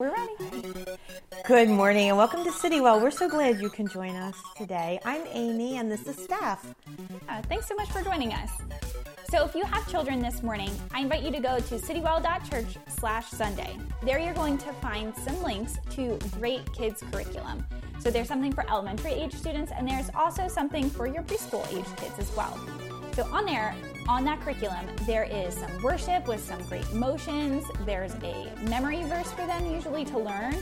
We're ready. Good morning and welcome to Citywell. We're so glad you can join us today. I'm Amy and this is Steph. Uh, thanks so much for joining us. So if you have children this morning, I invite you to go to citywell.church slash Sunday. There you're going to find some links to great kids curriculum. So there's something for elementary age students and there's also something for your preschool age kids as well. So on there, on that curriculum, there is some worship with some great motions. There's a memory verse for them usually to learn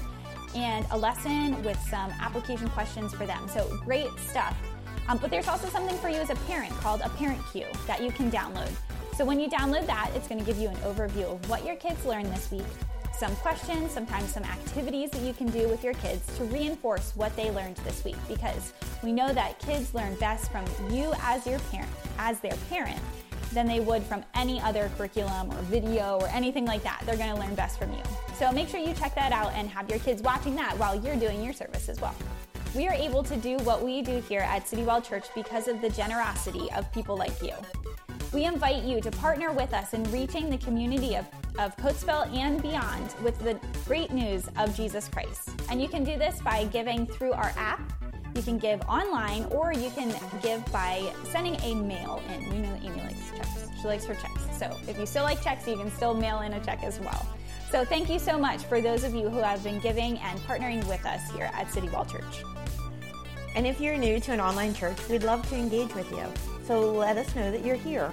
and a lesson with some application questions for them. So great stuff. Um, but there's also something for you as a parent called a parent cue that you can download. So when you download that, it's going to give you an overview of what your kids learned this week, some questions, sometimes some activities that you can do with your kids to reinforce what they learned this week because we know that kids learn best from you as your parent, as their parent than they would from any other curriculum or video or anything like that. They're going to learn best from you. So make sure you check that out and have your kids watching that while you're doing your service as well. We are able to do what we do here at Citywell Church because of the generosity of people like you. We invite you to partner with us in reaching the community of, of Coatesville and beyond with the great news of Jesus Christ. And you can do this by giving through our app. You can give online or you can give by sending a mail in. We know that Amy likes checks. She likes her checks. So if you still like checks, you can still mail in a check as well. So thank you so much for those of you who have been giving and partnering with us here at Citywell Church. And if you're new to an online church, we'd love to engage with you. So let us know that you're here.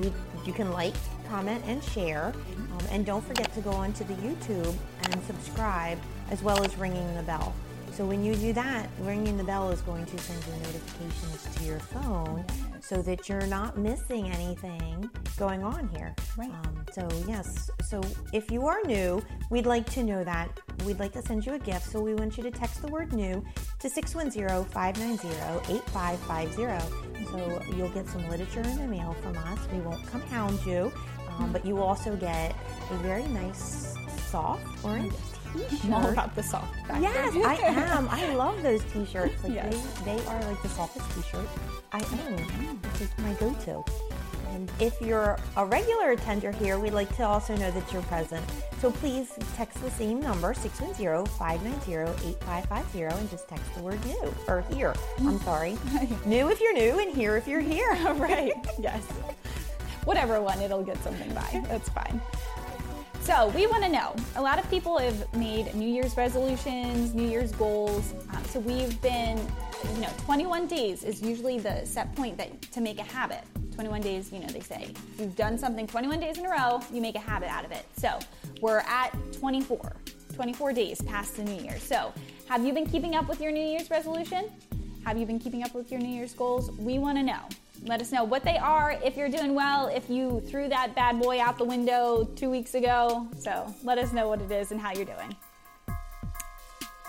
We, you can like, comment, and share. Um, and don't forget to go onto the YouTube and subscribe, as well as ringing the bell. So when you do that, ringing the bell is going to send you notifications to your phone so that you're not missing anything going on here. Right. Um, so yes, so if you are new, we'd like to know that. We'd like to send you a gift, so we want you to text the word new to 610-590-8550. So you'll get some literature in the mail from us. We won't come hound you, um, but you will also get a very nice soft orange t-shirt. All about the soft factor. Yes, I am. I love those t-shirts. Like Yes. they, they are like the softest t-shirt I own. Mm. This is my go-to. And if you're a regular attender here, we'd like to also know that you're present. So please text the same number, 610-590-8550, and just text the word new, or here. I'm sorry. new if you're new, and here if you're here. right. Yes. Whatever one, it'll get something by. That's fine. So we want to know. A lot of people have made New Year's resolutions, New Year's goals. Um, so we've been, you know, 21 days is usually the set point that to make a habit. 21 days, you know, they say you've done something 21 days in a row, you make a habit out of it. So we're at 24, 24 days past the New Year. So have you been keeping up with your New Year's resolution? Have you been keeping up with your New Year's goals? We want to know. Let us know what they are, if you're doing well, if you threw that bad boy out the window two weeks ago. So let us know what it is and how you're doing.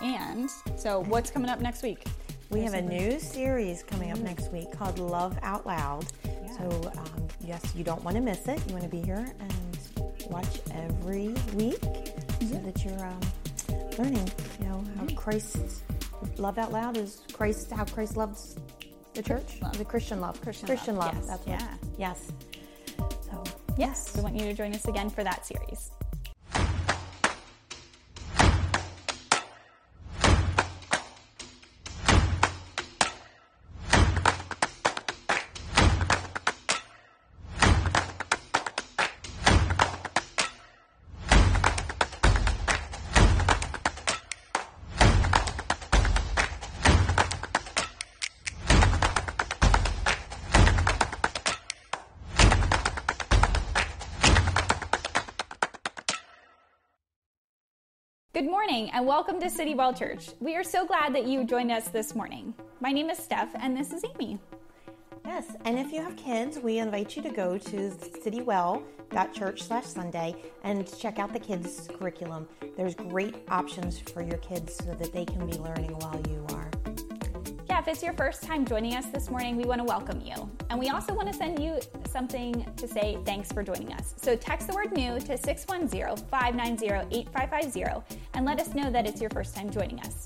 And so, what's coming up next week? We have a new series coming up next week called Love Out Loud. Yeah. So, um, yes, you don't want to miss it. You want to be here and watch every week so that you're um, learning, you know, how Christ, love out loud is Christ, how Christ loves the church, love. the Christian love. Christian love, yes, That's what, yeah. Yes. So, Yes, we want you to join us again for that series. Good morning and welcome to City Well Church. We are so glad that you joined us this morning. My name is Steph and this is Amy. Yes, and if you have kids, we invite you to go to citywell.church slash Sunday and check out the kids' curriculum. There's great options for your kids so that they can be learning while you are. If it's your first time joining us this morning, we want to welcome you. And we also want to send you something to say thanks for joining us. So text the word new to 610 590 8550 and let us know that it's your first time joining us.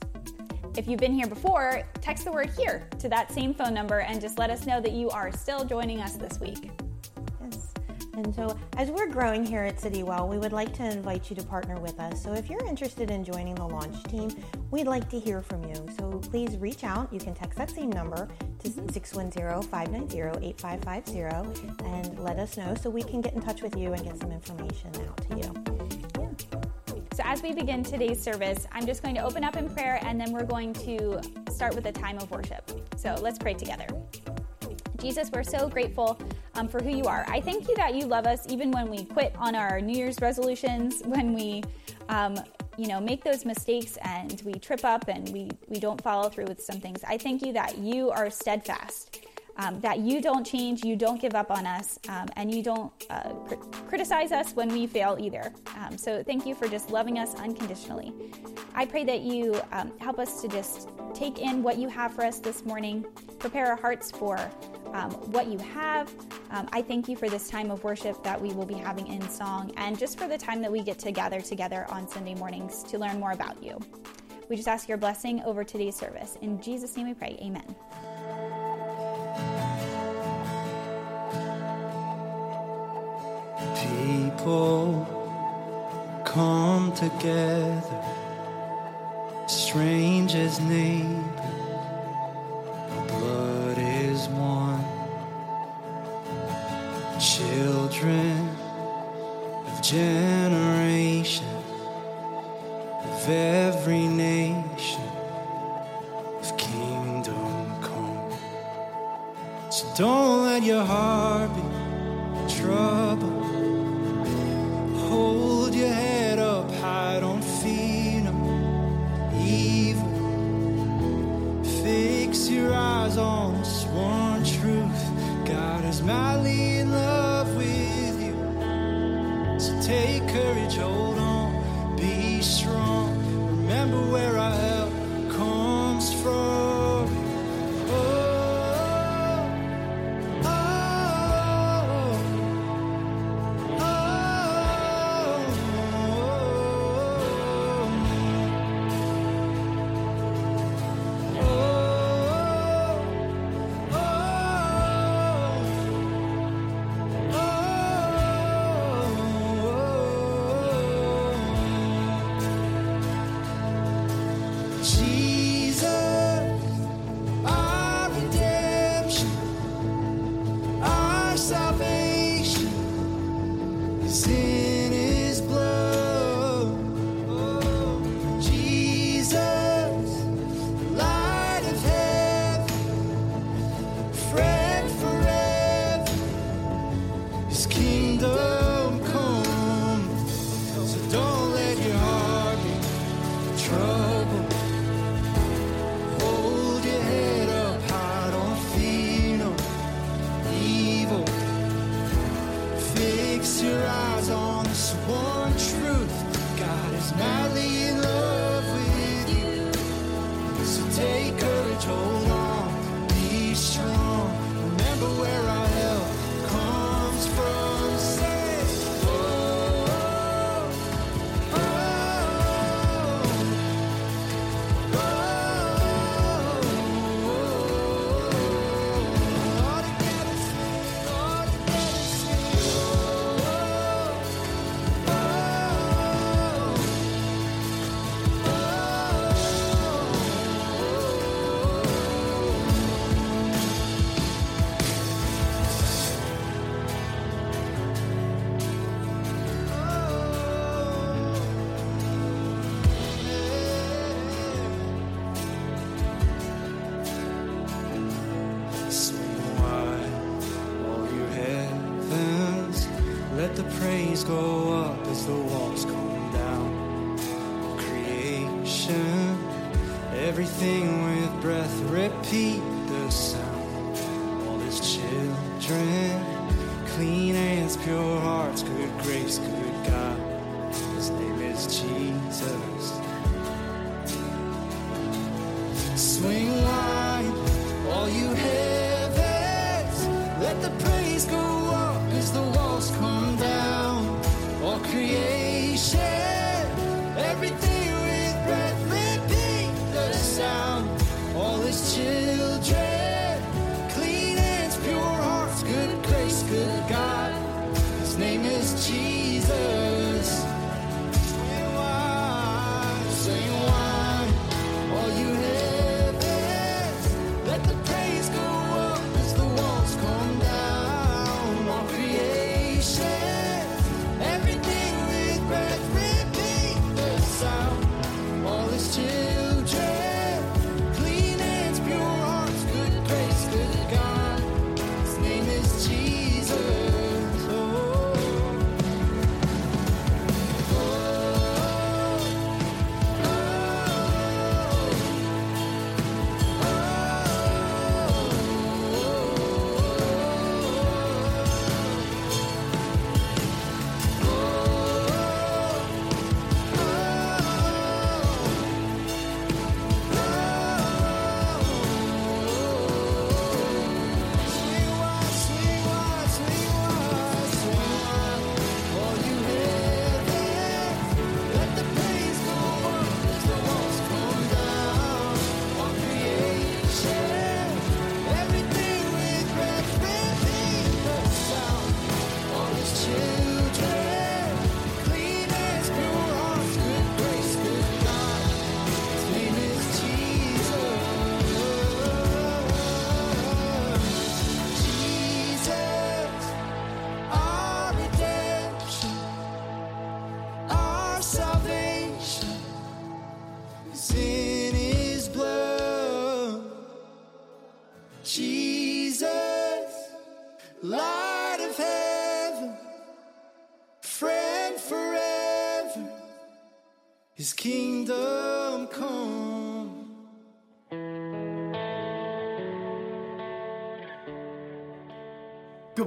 If you've been here before, text the word here to that same phone number and just let us know that you are still joining us this week. And so, as we're growing here at Citywell, we would like to invite you to partner with us. So, if you're interested in joining the launch team, we'd like to hear from you. So, please reach out. You can text that same number to 610 590 8550 and let us know so we can get in touch with you and get some information out to you. So, as we begin today's service, I'm just going to open up in prayer and then we're going to start with a time of worship. So, let's pray together. Jesus, we're so grateful um, for who you are. I thank you that you love us even when we quit on our New Year's resolutions, when we, um, you know, make those mistakes and we trip up and we, we don't follow through with some things. I thank you that you are steadfast. Um, that you don't change, you don't give up on us, um, and you don't uh, cr- criticize us when we fail either. Um, so, thank you for just loving us unconditionally. I pray that you um, help us to just take in what you have for us this morning, prepare our hearts for um, what you have. Um, I thank you for this time of worship that we will be having in song and just for the time that we get to gather together on Sunday mornings to learn more about you. We just ask your blessing over today's service. In Jesus' name we pray. Amen. People come together, strangers neighbors children of generations of every nation of kingdom come. So don't let your heart be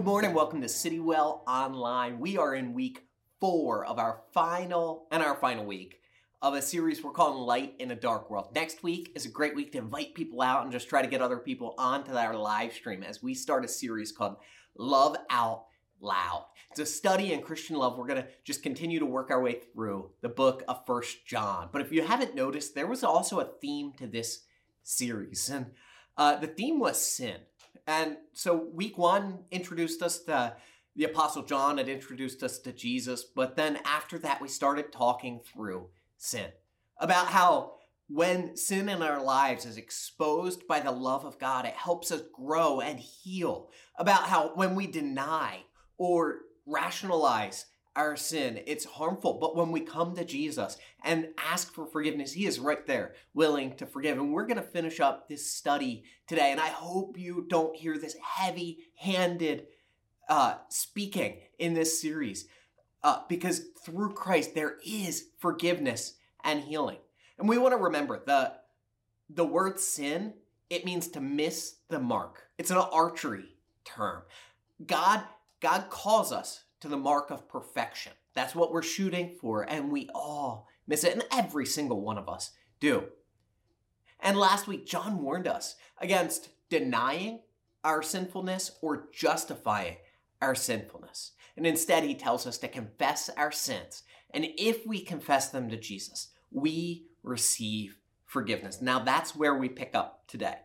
Good morning. Welcome to Citywell Online. We are in week four of our final and our final week of a series we're calling Light in a Dark World. Next week is a great week to invite people out and just try to get other people onto our live stream as we start a series called Love Out Loud. It's a study in Christian love. We're going to just continue to work our way through the book of First John. But if you haven't noticed, there was also a theme to this series, and uh, the theme was sin. And so week one introduced us to the Apostle John, had introduced us to Jesus, but then after that, we started talking through sin about how when sin in our lives is exposed by the love of God, it helps us grow and heal. About how when we deny or rationalize our sin, it's harmful. But when we come to Jesus and ask for forgiveness, He is right there willing to forgive. And we're going to finish up this study today. And I hope you don't hear this heavy handed uh, speaking in this series uh, because through Christ there is forgiveness and healing. And we want to remember the the word sin, it means to miss the mark. It's an archery term. God God calls us to the mark of perfection. That's what we're shooting for, and we all miss it, and every single one of us do. And last week, John warned us against denying our sinfulness or justifying our sinfulness. And instead, he tells us to confess our sins. And if we confess them to Jesus, we receive forgiveness. Now, that's where we pick up today.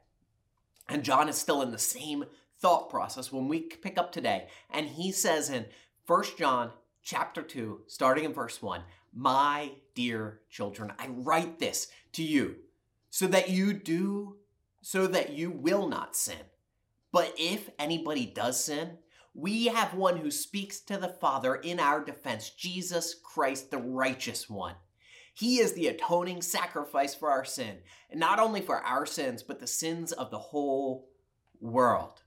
And John is still in the same thought process when we pick up today. And he says in 1 John chapter 2, starting in verse 1, My dear children, I write this to you so that you do, so that you will not sin. But if anybody does sin, we have one who speaks to the Father in our defense, Jesus Christ, the righteous one. He is the atoning sacrifice for our sin, and not only for our sins, but the sins of the whole world.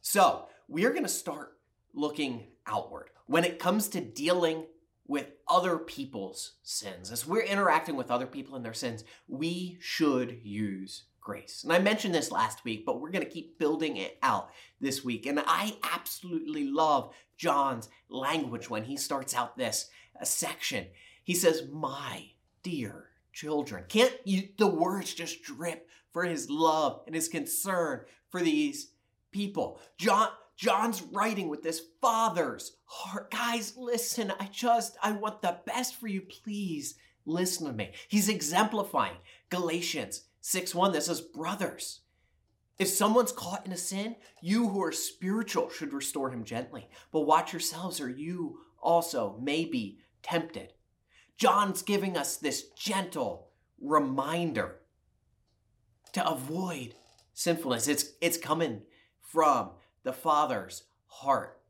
So, we are going to start looking outward when it comes to dealing with other people's sins. As we're interacting with other people and their sins, we should use grace. And I mentioned this last week, but we're going to keep building it out this week. And I absolutely love John's language when he starts out this uh, section. He says, My dear children. Can't you, the words just drip for his love and his concern for these people? John, John's writing with this father's heart. Guys, listen, I just, I want the best for you. Please listen to me. He's exemplifying Galatians 6 1 This says, Brothers, if someone's caught in a sin, you who are spiritual should restore him gently. But watch yourselves, or you also may be tempted. John's giving us this gentle reminder to avoid sinfulness. It's, it's coming from the Father's heart.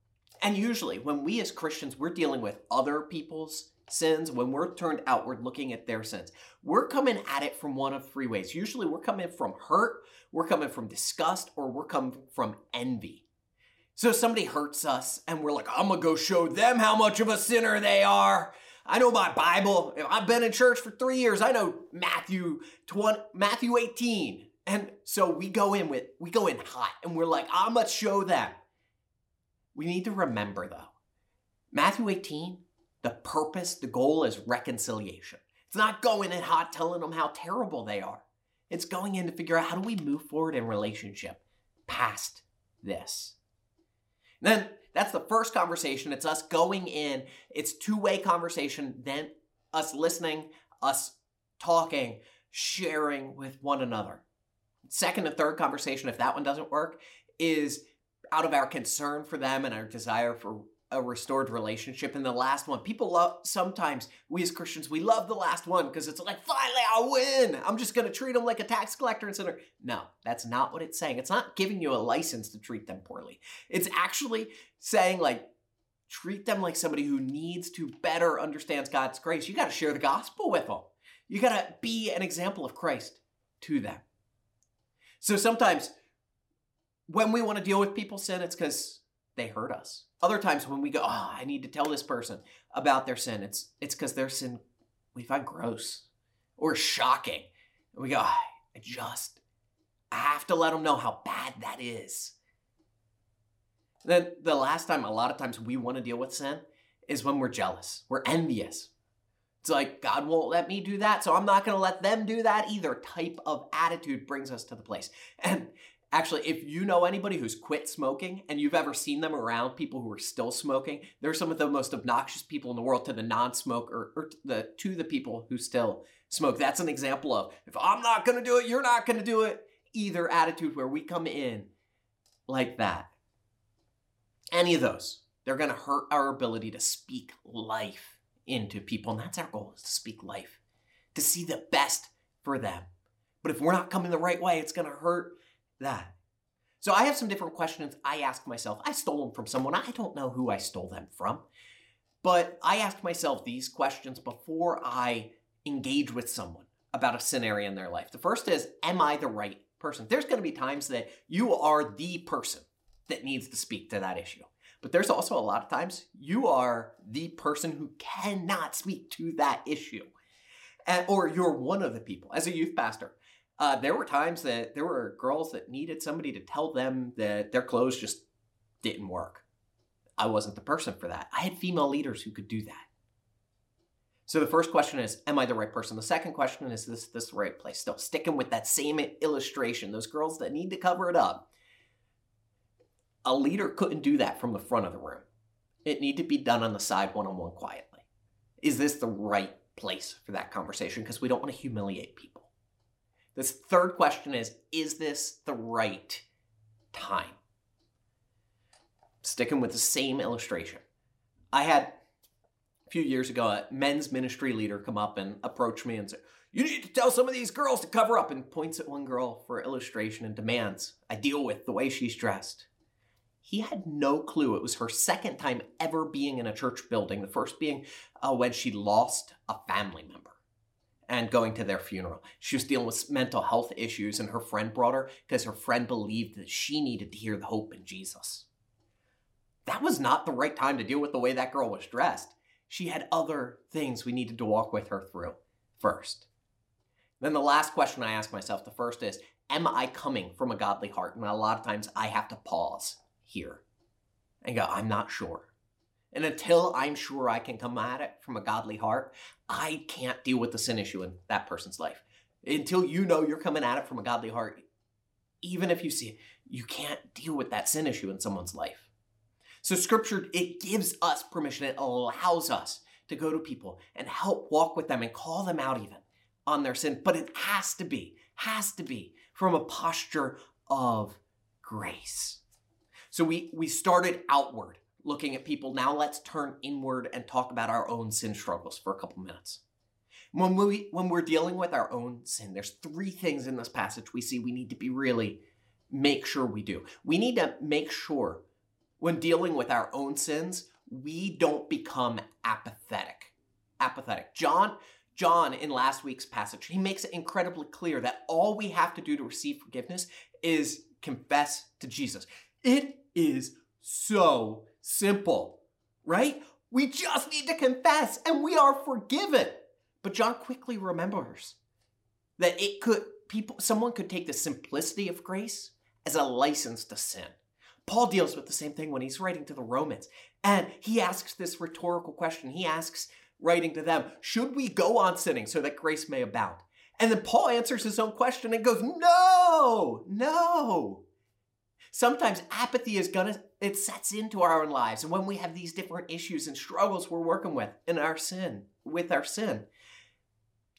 And usually, when we as Christians, we're dealing with other people's sins, when we're turned outward looking at their sins, we're coming at it from one of three ways. Usually, we're coming from hurt, we're coming from disgust, or we're coming from envy. So somebody hurts us, and we're like, I'm gonna go show them how much of a sinner they are. I know my Bible. I've been in church for three years. I know Matthew 20, Matthew 18. And so we go in with we go in hot and we're like, I'm gonna show them. We need to remember though, Matthew 18 the purpose, the goal is reconciliation. It's not going in hot telling them how terrible they are. It's going in to figure out how do we move forward in relationship past this. And then that's the first conversation. It's us going in. It's two-way conversation, then us listening, us talking, sharing with one another. Second and third conversation, if that one doesn't work, is out of our concern for them and our desire for a restored relationship. And the last one, people love, sometimes we as Christians, we love the last one because it's like, finally, I win. I'm just going to treat them like a tax collector and sinner. No, that's not what it's saying. It's not giving you a license to treat them poorly. It's actually saying, like, treat them like somebody who needs to better understands God's grace. You got to share the gospel with them. You got to be an example of Christ to them. So sometimes when we want to deal with people's sin, it's because they hurt us. Other times when we go, oh, I need to tell this person about their sin, it's it's because their sin we find gross or shocking. We go, ah, I just, I have to let them know how bad that is. then the last time, a lot of times we want to deal with sin is when we're jealous, we're envious. It's like, God won't let me do that, so I'm not going to let them do that either. Type of attitude brings us to the place. And Actually, if you know anybody who's quit smoking and you've ever seen them around people who are still smoking, they're some of the most obnoxious people in the world to the non-smoker or the to the people who still smoke. That's an example of if I'm not going to do it, you're not going to do it. Either attitude where we come in like that. Any of those, they're going to hurt our ability to speak life into people, and that's our goal: is to speak life, to see the best for them. But if we're not coming the right way, it's going to hurt that. So I have some different questions I ask myself. I stole them from someone. I don't know who I stole them from. But I ask myself these questions before I engage with someone about a scenario in their life. The first is Am I the right person? There's going to be times that you are the person that needs to speak to that issue. But there's also a lot of times you are the person who cannot speak to that issue. And, or you're one of the people. As a youth pastor, uh, there were times that there were girls that needed somebody to tell them that their clothes just didn't work. I wasn't the person for that. I had female leaders who could do that. So the first question is, am I the right person? The second question is, this this the right place? Still sticking with that same illustration, those girls that need to cover it up. A leader couldn't do that from the front of the room. It needed to be done on the side one-on-one quietly. Is this the right place for that conversation? Because we don't want to humiliate people. This third question is Is this the right time? Sticking with the same illustration. I had a few years ago a men's ministry leader come up and approach me and say, You need to tell some of these girls to cover up, and points at one girl for illustration and demands I deal with the way she's dressed. He had no clue it was her second time ever being in a church building, the first being uh, when she lost a family member and going to their funeral. She was dealing with mental health issues, and her friend brought her because her friend believed that she needed to hear the hope in Jesus. That was not the right time to deal with the way that girl was dressed. She had other things we needed to walk with her through first. Then the last question I ask myself the first is Am I coming from a godly heart? And a lot of times I have to pause here and go, I'm not sure. And until I'm sure I can come at it from a godly heart, I can't deal with the sin issue in that person's life. Until you know you're coming at it from a godly heart, even if you see it, you can't deal with that sin issue in someone's life. So scripture, it gives us permission. It allows us to go to people and help walk with them and call them out even on their sin. But it has to be, has to be from a posture of grace. So we, we started outward looking at people. Now let's turn inward and talk about our own sin struggles for a couple minutes. When we when we're dealing with our own sin, there's three things in this passage we see we need to be really make sure we do. We need to make sure when dealing with our own sins, we don't become apathetic. Apathetic. John John in last week's passage, he makes it incredibly clear that all we have to do to receive forgiveness is confess to Jesus. It is so simple, right? We just need to confess and we are forgiven. But John quickly remembers that it could people someone could take the simplicity of grace as a license to sin. Paul deals with the same thing when he's writing to the Romans. And he asks this rhetorical question. He asks, writing to them, should we go on sinning so that grace may abound? And then Paul answers his own question and goes, no, no. Sometimes apathy is gonna, it sets into our own lives. And when we have these different issues and struggles we're working with in our sin, with our sin,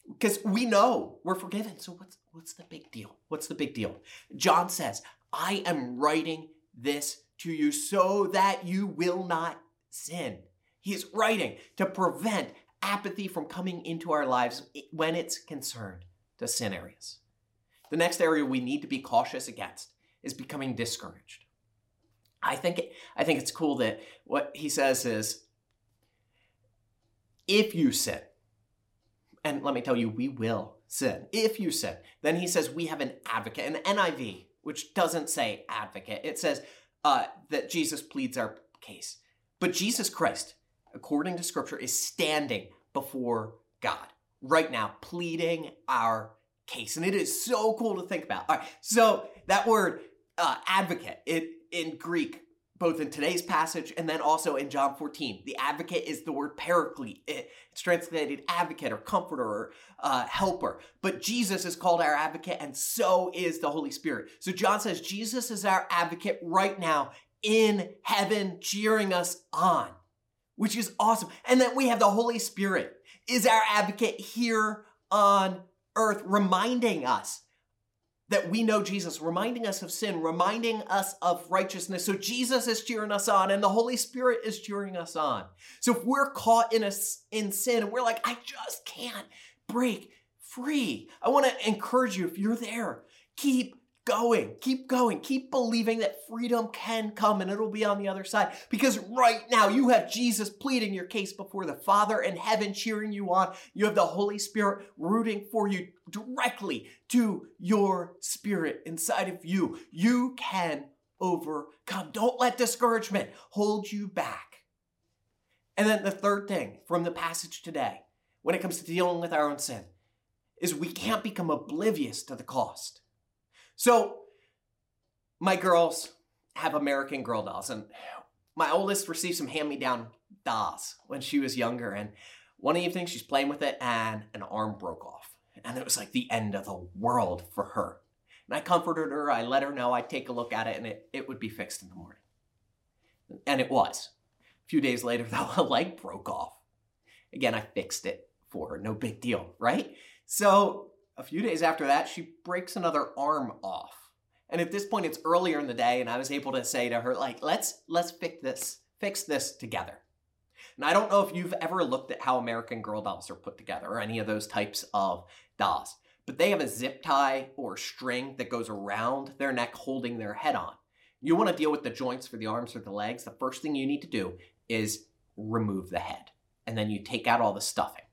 because we know we're forgiven. So what's, what's the big deal? What's the big deal? John says, I am writing this to you so that you will not sin. He's writing to prevent apathy from coming into our lives when it's concerned to sin areas. The next area we need to be cautious against is becoming discouraged. I think I think it's cool that what he says is if you sin, and let me tell you, we will sin. If you sin, then he says we have an advocate, an NIV, which doesn't say advocate. It says uh, that Jesus pleads our case. But Jesus Christ, according to Scripture, is standing before God. right now, pleading our case. And it is so cool to think about. All right, so that word uh, advocate, it in Greek, both in today's passage and then also in John 14. The advocate is the word paraclete. It's translated advocate or comforter or uh, helper. But Jesus is called our advocate, and so is the Holy Spirit. So John says Jesus is our advocate right now in heaven, cheering us on, which is awesome. And then we have the Holy Spirit is our advocate here on earth, reminding us that we know Jesus, reminding us of sin, reminding us of righteousness. So Jesus is cheering us on and the Holy Spirit is cheering us on. So if we're caught in a in sin and we're like, I just can't break free. I want to encourage you if you're there, keep going, keep going, keep believing that freedom can come and it'll be on the other side. Because right now you have Jesus pleading your case before the Father in heaven, cheering you on. You have the Holy Spirit rooting for you directly to your spirit inside of you. You can overcome. Don't let discouragement hold you back. And then the third thing from the passage today, when it comes to dealing with our own sin, is we can't become oblivious to the cost. So, my girls have American Girl dolls, and my oldest received some hand me down dolls when she was younger. And one evening she's playing with it, and an arm broke off. And it was like the end of the world for her. And I comforted her, I let her know I'd take a look at it, and it, it would be fixed in the morning. And it was. A few days later, though, a leg broke off. Again, I fixed it for her. No big deal, right? So a few days after that, she breaks another arm off. And at this point, it's earlier in the day, and I was able to say to her, like, let's let's fix this, fix this together. And I don't know if you've ever looked at how American Girl dolls are put together or any of those types of dolls, but they have a zip tie or string that goes around their neck holding their head on. You want to deal with the joints for the arms or the legs, the first thing you need to do is remove the head. And then you take out all the stuffing.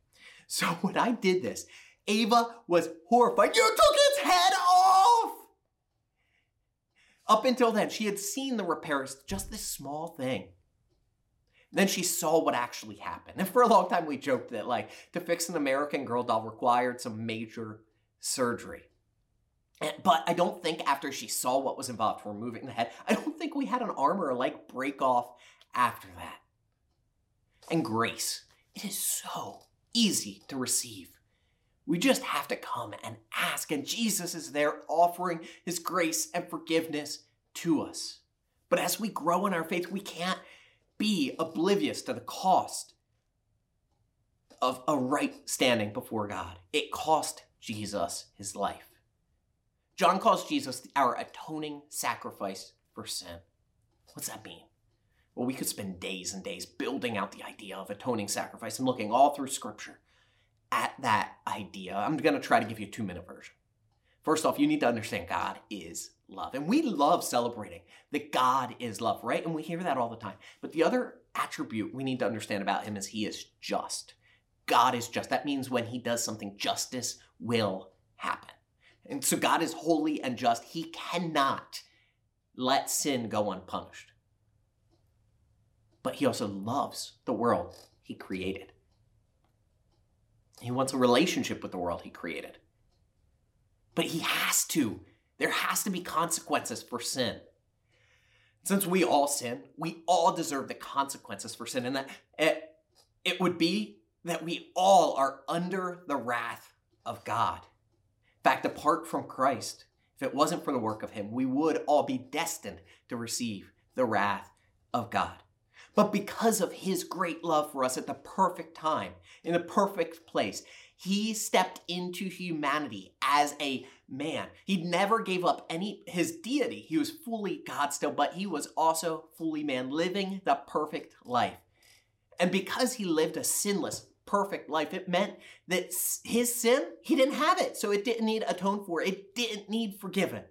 So when I did this, Ava was horrified. You took its head off! Up until then, she had seen the repairs, just this small thing. Then she saw what actually happened. And for a long time, we joked that, like, to fix an American Girl doll required some major surgery. But I don't think after she saw what was involved for removing the head, I don't think we had an arm or a leg break off after that. And grace, it is so easy to receive. We just have to come and ask, and Jesus is there offering his grace and forgiveness to us. But as we grow in our faith, we can't be oblivious to the cost of a right standing before God. It cost Jesus his life. John calls Jesus our atoning sacrifice for sin. What's that mean? Well, we could spend days and days building out the idea of atoning sacrifice and looking all through Scripture at that idea, I'm going to try to give you a two minute version. First off, you need to understand God is love. And we love celebrating that God is love, right? And we hear that all the time. But the other attribute we need to understand about him is he is just. God is just. That means when he does something, justice will happen. And so God is holy and just. He cannot let sin go unpunished. But he also loves the world he created. He wants a relationship with the world he created. But he has to. There has to be consequences for sin. Since we all sin, we all deserve the consequences for sin. And that it, it would be that we all are under the wrath of God. In fact, apart from Christ, if it wasn't for the work of him, we would all be destined to receive the wrath of God. But because of his great love for us at the perfect time, in the perfect place, he stepped into humanity as a man. He never gave up any his deity. He was fully God still, but he was also fully man, living the perfect life. And because he lived a sinless, perfect life, it meant that his sin, he didn't have it. So it didn't need atoned for. It didn't need forgiven.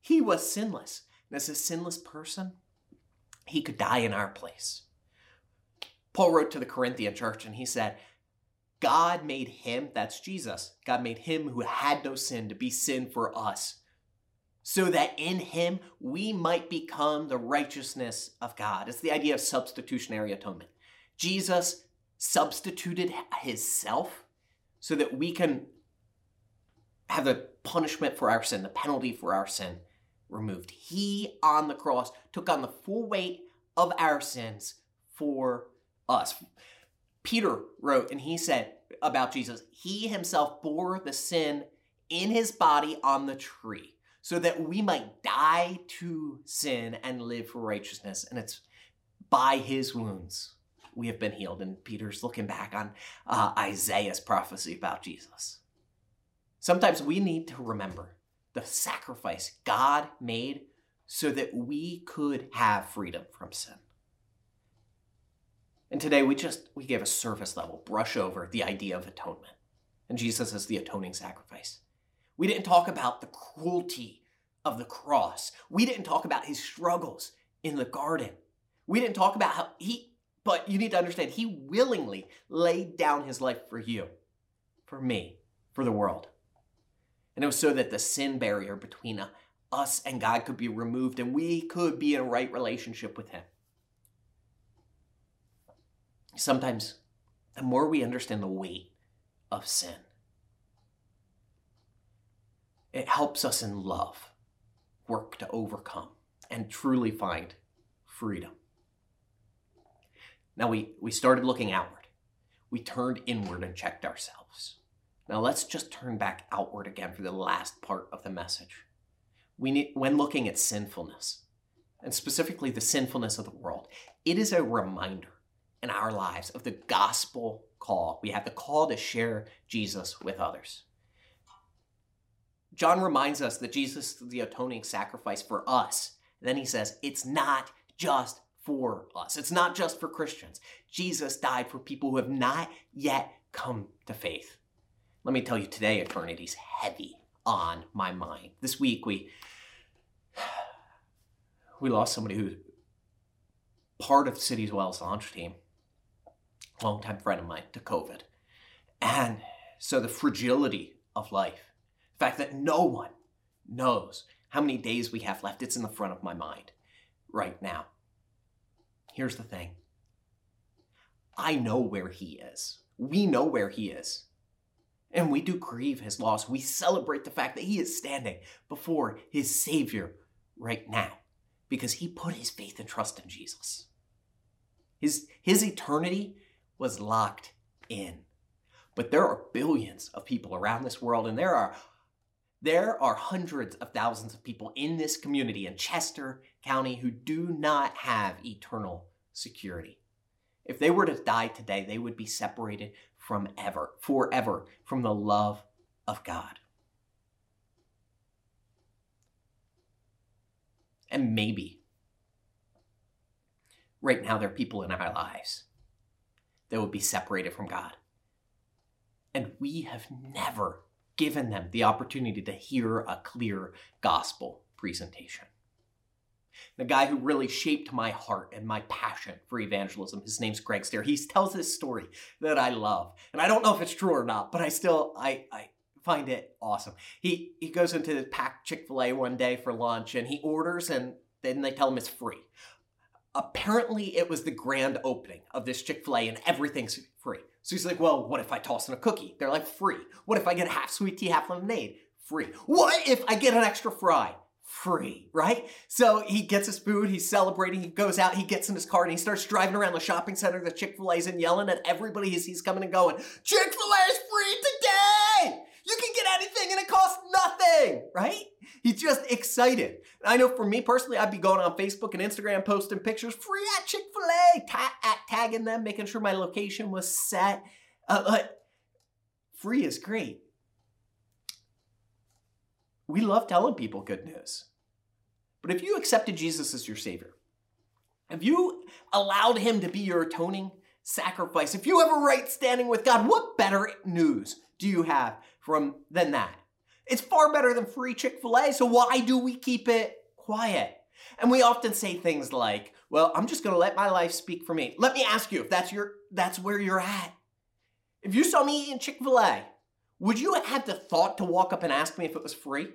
He was sinless. And as a sinless person, he could die in our place. Paul wrote to the Corinthian church and he said, God made him, that's Jesus, God made him who had no sin to be sin for us, so that in him we might become the righteousness of God. It's the idea of substitutionary atonement. Jesus substituted himself so that we can have the punishment for our sin, the penalty for our sin removed. He on the cross took on the full weight of our sins for us. Peter wrote, and he said about Jesus, He himself bore the sin in his body on the tree so that we might die to sin and live for righteousness. And it's by his wounds we have been healed. And Peter's looking back on uh, Isaiah's prophecy about Jesus. Sometimes we need to remember the sacrifice God made so that we could have freedom from sin. And today we just we gave a surface level brush over the idea of atonement. And Jesus is the atoning sacrifice. We didn't talk about the cruelty of the cross. We didn't talk about his struggles in the garden. We didn't talk about how he but you need to understand he willingly laid down his life for you, for me, for the world. And it was so that the sin barrier between uh, us and God could be removed and we could be in a right relationship with Him. Sometimes, the more we understand the weight of sin, it helps us in love work to overcome and truly find freedom. Now, we, we started looking outward. We turned inward and checked ourselves. Now let's just turn back outward again for the last part of the message. We need, when looking at sinfulness, and specifically the sinfulness of the world, it is a reminder in our lives of the gospel call. We have the call to share Jesus with others. John reminds us that Jesus is the atoning sacrifice for us. Then he says, it's not just for us. It's not just for Christians. Jesus died for people who have not yet come to faith. Let me tell you, today eternity's heavy on my mind. This week we we lost somebody who's part of City's Well's launch team, longtime friend of mine, to COVID. And so the fragility of life, the fact that no one knows how many days we have left, it's in the front of my mind right now. Here's the thing I know where he is. We know where he is. And we do grieve his loss. We celebrate the fact that he is standing before his Savior right now because he put his faith and trust in Jesus. His, his eternity was locked in. But there are billions of people around this world, and there are there are hundreds of thousands of people in this community in Chester County who do not have eternal security. If they were to die today, they would be separated from ever, forever, from the love of God. And maybe right now there are people in our lives that would be separated from God. And we have never given them the opportunity to hear a clear gospel presentation the guy who really shaped my heart and my passion for evangelism. His name's Greg Stier. He tells this story that I love. And I don't know if it's true or not, but I still I I find it awesome. He he goes into the packed Chick-fil-A one day for lunch and he orders and then they tell him it's free. Apparently it was the grand opening of this Chick-fil-A and everything's free. So he's like, well, what if I toss in a cookie? They're like, free. What if I get half sweet tea, half lemonade? Free. What if I get an extra fry? Free, right? So he gets his food, he's celebrating, he goes out, he gets in his car, and he starts driving around the shopping center that Chick fil A's and yelling at everybody he sees coming and going, Chick fil A is free today! You can get anything and it costs nothing, right? He's just excited. I know for me personally, I'd be going on Facebook and Instagram posting pictures free at Chick fil A, ta- at tagging them, making sure my location was set. Uh, like, free is great we love telling people good news. But if you accepted Jesus as your Savior, if you allowed Him to be your atoning sacrifice, if you have a right standing with God, what better news do you have from than that? It's far better than free Chick-fil-A, so why do we keep it quiet? And we often say things like, "Well, I'm just to let my life speak for me." Let me ask you if that's your that's where you're at. If you saw me eating Chick-fil-A, would you have the thought to walk up and ask me if it was free?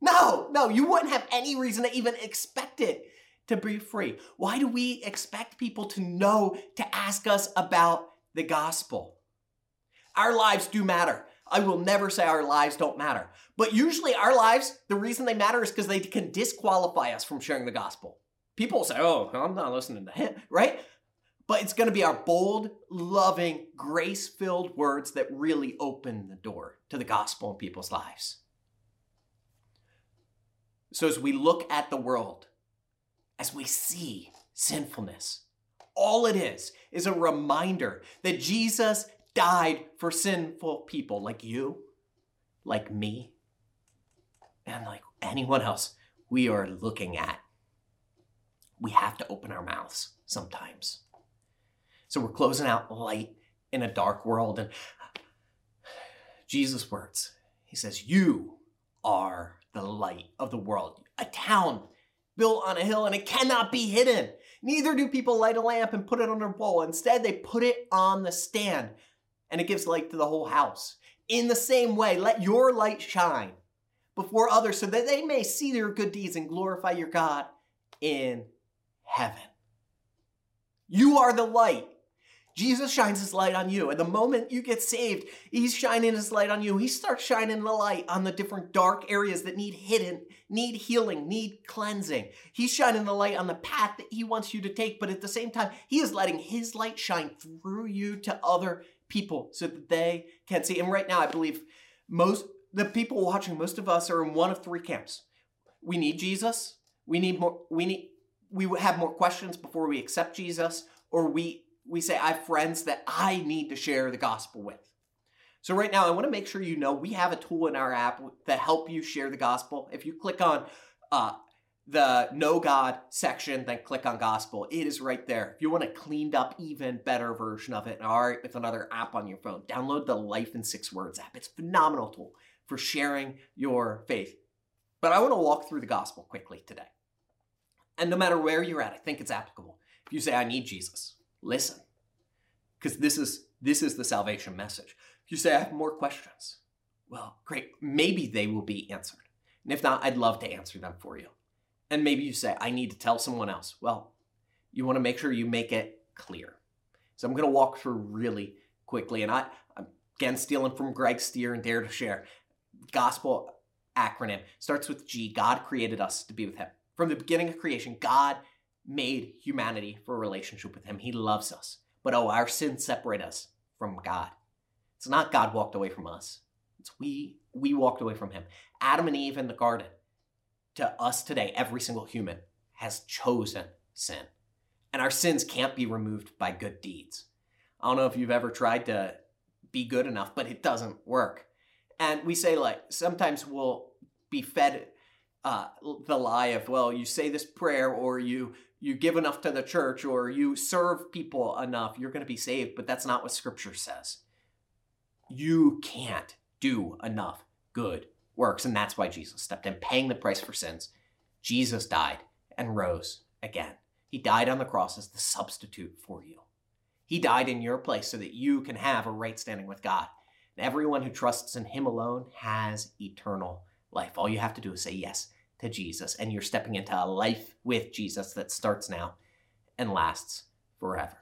No, no, you wouldn't have any reason to even expect it to be free. Why do we expect people to know to ask us about the gospel? Our lives do matter. I will never say our lives don't matter. But usually our lives, the reason they matter is because they can disqualify us from sharing the gospel. People say, oh, I'm not listening to him, right? But it's going to be our bold, loving, grace filled words that really open the door to the gospel in people's lives. So as we look at the world, as we see sinfulness, all it is is a reminder that Jesus died for sinful people like you, like me, and like anyone else we are looking at. We have to open our mouths sometimes. So we're closing out light in a dark world. And Jesus' words, he says, You are the light of the world. A town built on a hill and it cannot be hidden. Neither do people light a lamp and put it on a bowl. Instead, they put it on the stand and it gives light to the whole house. In the same way, let your light shine before others so that they may see your good deeds and glorify your God in heaven. You are the light. Jesus shines his light on you. And the moment you get saved, he's shining his light on you. He starts shining the light on the different dark areas that need hidden, need healing, need cleansing. He's shining the light on the path that he wants you to take, but at the same time, he is letting his light shine through you to other people so that they can see. And right now, I believe most the people watching, most of us are in one of three camps. We need Jesus. We need more. We need. We have more questions before we accept Jesus, or we we say I have friends that I need to share the gospel with. So right now, I want to make sure you know we have a tool in our app to help you share the gospel. If you click on uh, the Know God section, then click on Gospel. It is right there. If you want a cleaned up, even better version of it, all right, with another app on your phone, download the Life in Six Words app. It's a phenomenal tool for sharing your faith. But I want to walk through the gospel quickly today. And no matter where you're at, I think it's applicable. If you say, I need Jesus, listen. Because this is this is the salvation message. You say, I have more questions, well, great. Maybe they will be answered. And if not, I'd love to answer them for you. And maybe you say, I need to tell someone else. Well, you want to make sure you make it clear. So I'm going to walk through really quickly. And I, again stealing from Greg Stier and Dare to Share. Gospel acronym starts with G. God created us to be with Him. From the beginning of creation, God made humanity for a relationship with Him. He loves us. But oh, our sins separate us from God. It's not God walked away from us. It's we we walked away from Him. Adam and Eve in the garden to us today, every single human has chosen sin. And our sins can't be removed by good deeds. I don't know if you've ever tried to be good enough, but it doesn't work. And we say, like, sometimes we'll be fed uh, the lie of, well, you say this prayer or you you give enough to the church or you serve people enough, you're going to be saved. But that's not what Scripture says. You can't do enough good works. And that's why Jesus stepped in, paying the price for sins. Jesus died and rose again. He died on the cross as the substitute for you. He died in your place so that you can have a right standing with God. And everyone who trusts in Him alone has eternal life. All you have to do is say yes to Jesus, and you're stepping into a life with Jesus that starts now and lasts forever.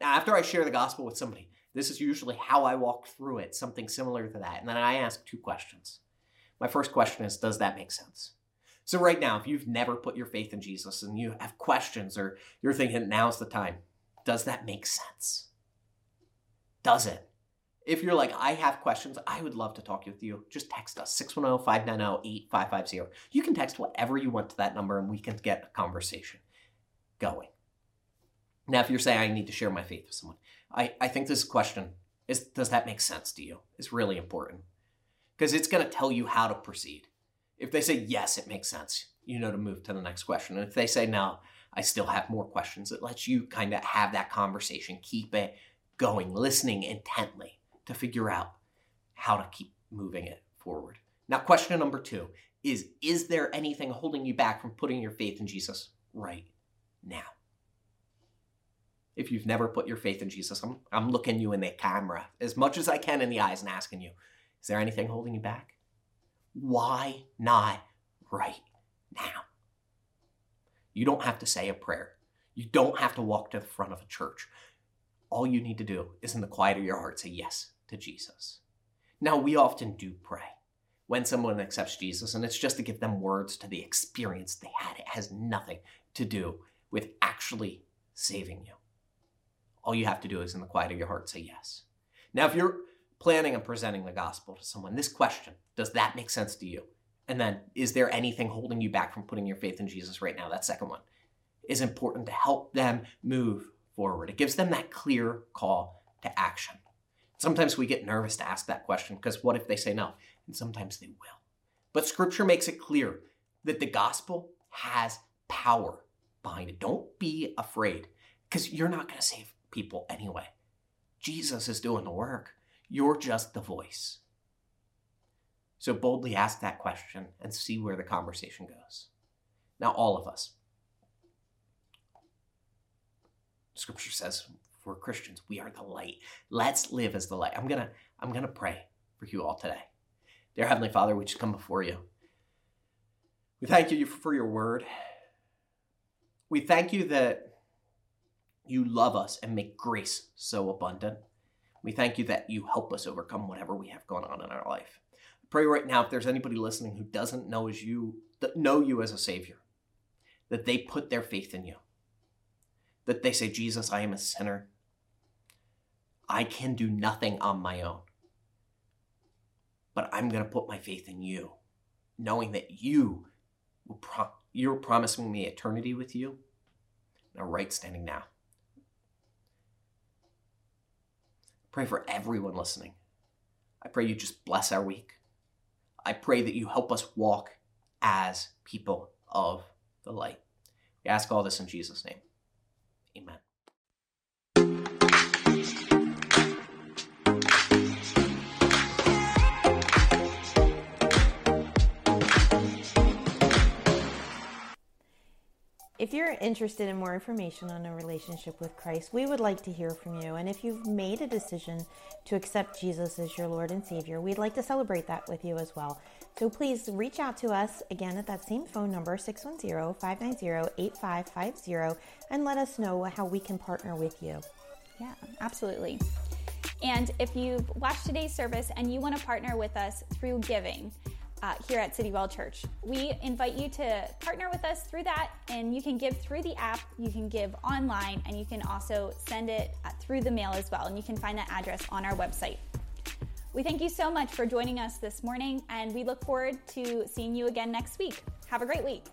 Now, after I share the gospel with somebody, this is usually how I walk through it, something similar to that. And then I ask two questions. My first question is Does that make sense? So, right now, if you've never put your faith in Jesus and you have questions or you're thinking now's the time, does that make sense? Does it? If you're like, I have questions, I would love to talk with you. Just text us 610 590 8550. You can text whatever you want to that number and we can get a conversation going. Now, if you're saying I need to share my faith with someone, I, I think this question is does that make sense to you? Is really important because it's going to tell you how to proceed. If they say yes, it makes sense, you know to move to the next question. And if they say no, I still have more questions, it lets you kind of have that conversation, keep it going, listening intently to figure out how to keep moving it forward. Now, question number two is Is there anything holding you back from putting your faith in Jesus right now? If you've never put your faith in Jesus, I'm, I'm looking you in the camera as much as I can in the eyes and asking you, is there anything holding you back? Why not right now? You don't have to say a prayer. You don't have to walk to the front of a church. All you need to do is in the quiet of your heart say yes to Jesus. Now, we often do pray when someone accepts Jesus, and it's just to give them words to the experience they had. It has nothing to do with actually saving you. All you have to do is, in the quiet of your heart, say yes. Now, if you're planning on presenting the gospel to someone, this question does that make sense to you? And then, is there anything holding you back from putting your faith in Jesus right now? That second one is important to help them move forward. It gives them that clear call to action. Sometimes we get nervous to ask that question because what if they say no? And sometimes they will. But scripture makes it clear that the gospel has power behind it. Don't be afraid because you're not going to save people anyway. Jesus is doing the work. You're just the voice. So boldly ask that question and see where the conversation goes. Now, all of us, scripture says we're Christians, we are the light. Let's live as the light. I'm to I'm to pray for you all today. Dear heavenly Father, we just come before you. We thank you for your word. We thank you that you love us and make grace so abundant. We thank you that you help us overcome whatever we have going on in our life. I pray right now if there's anybody listening who doesn't know as you know you as a savior, that they put their faith in you. That they say, Jesus, I am a sinner. I can do nothing on my own. But I'm going to put my faith in you, knowing that you will pro- you're promising me eternity with you a right standing now. Pray for everyone listening. I pray you just bless our week. I pray that you help us walk as people of the light. We ask all this in Jesus' name. Amen. If you're interested in more information on a relationship with Christ, we would like to hear from you. And if you've made a decision to accept Jesus as your Lord and Savior, we'd like to celebrate that with you as well. So please reach out to us again at that same phone number, 610 590 8550, and let us know how we can partner with you. Yeah, absolutely. And if you've watched today's service and you want to partner with us through giving, uh, here at City Citywell Church. We invite you to partner with us through that, and you can give through the app, you can give online, and you can also send it uh, through the mail as well. And you can find that address on our website. We thank you so much for joining us this morning, and we look forward to seeing you again next week. Have a great week.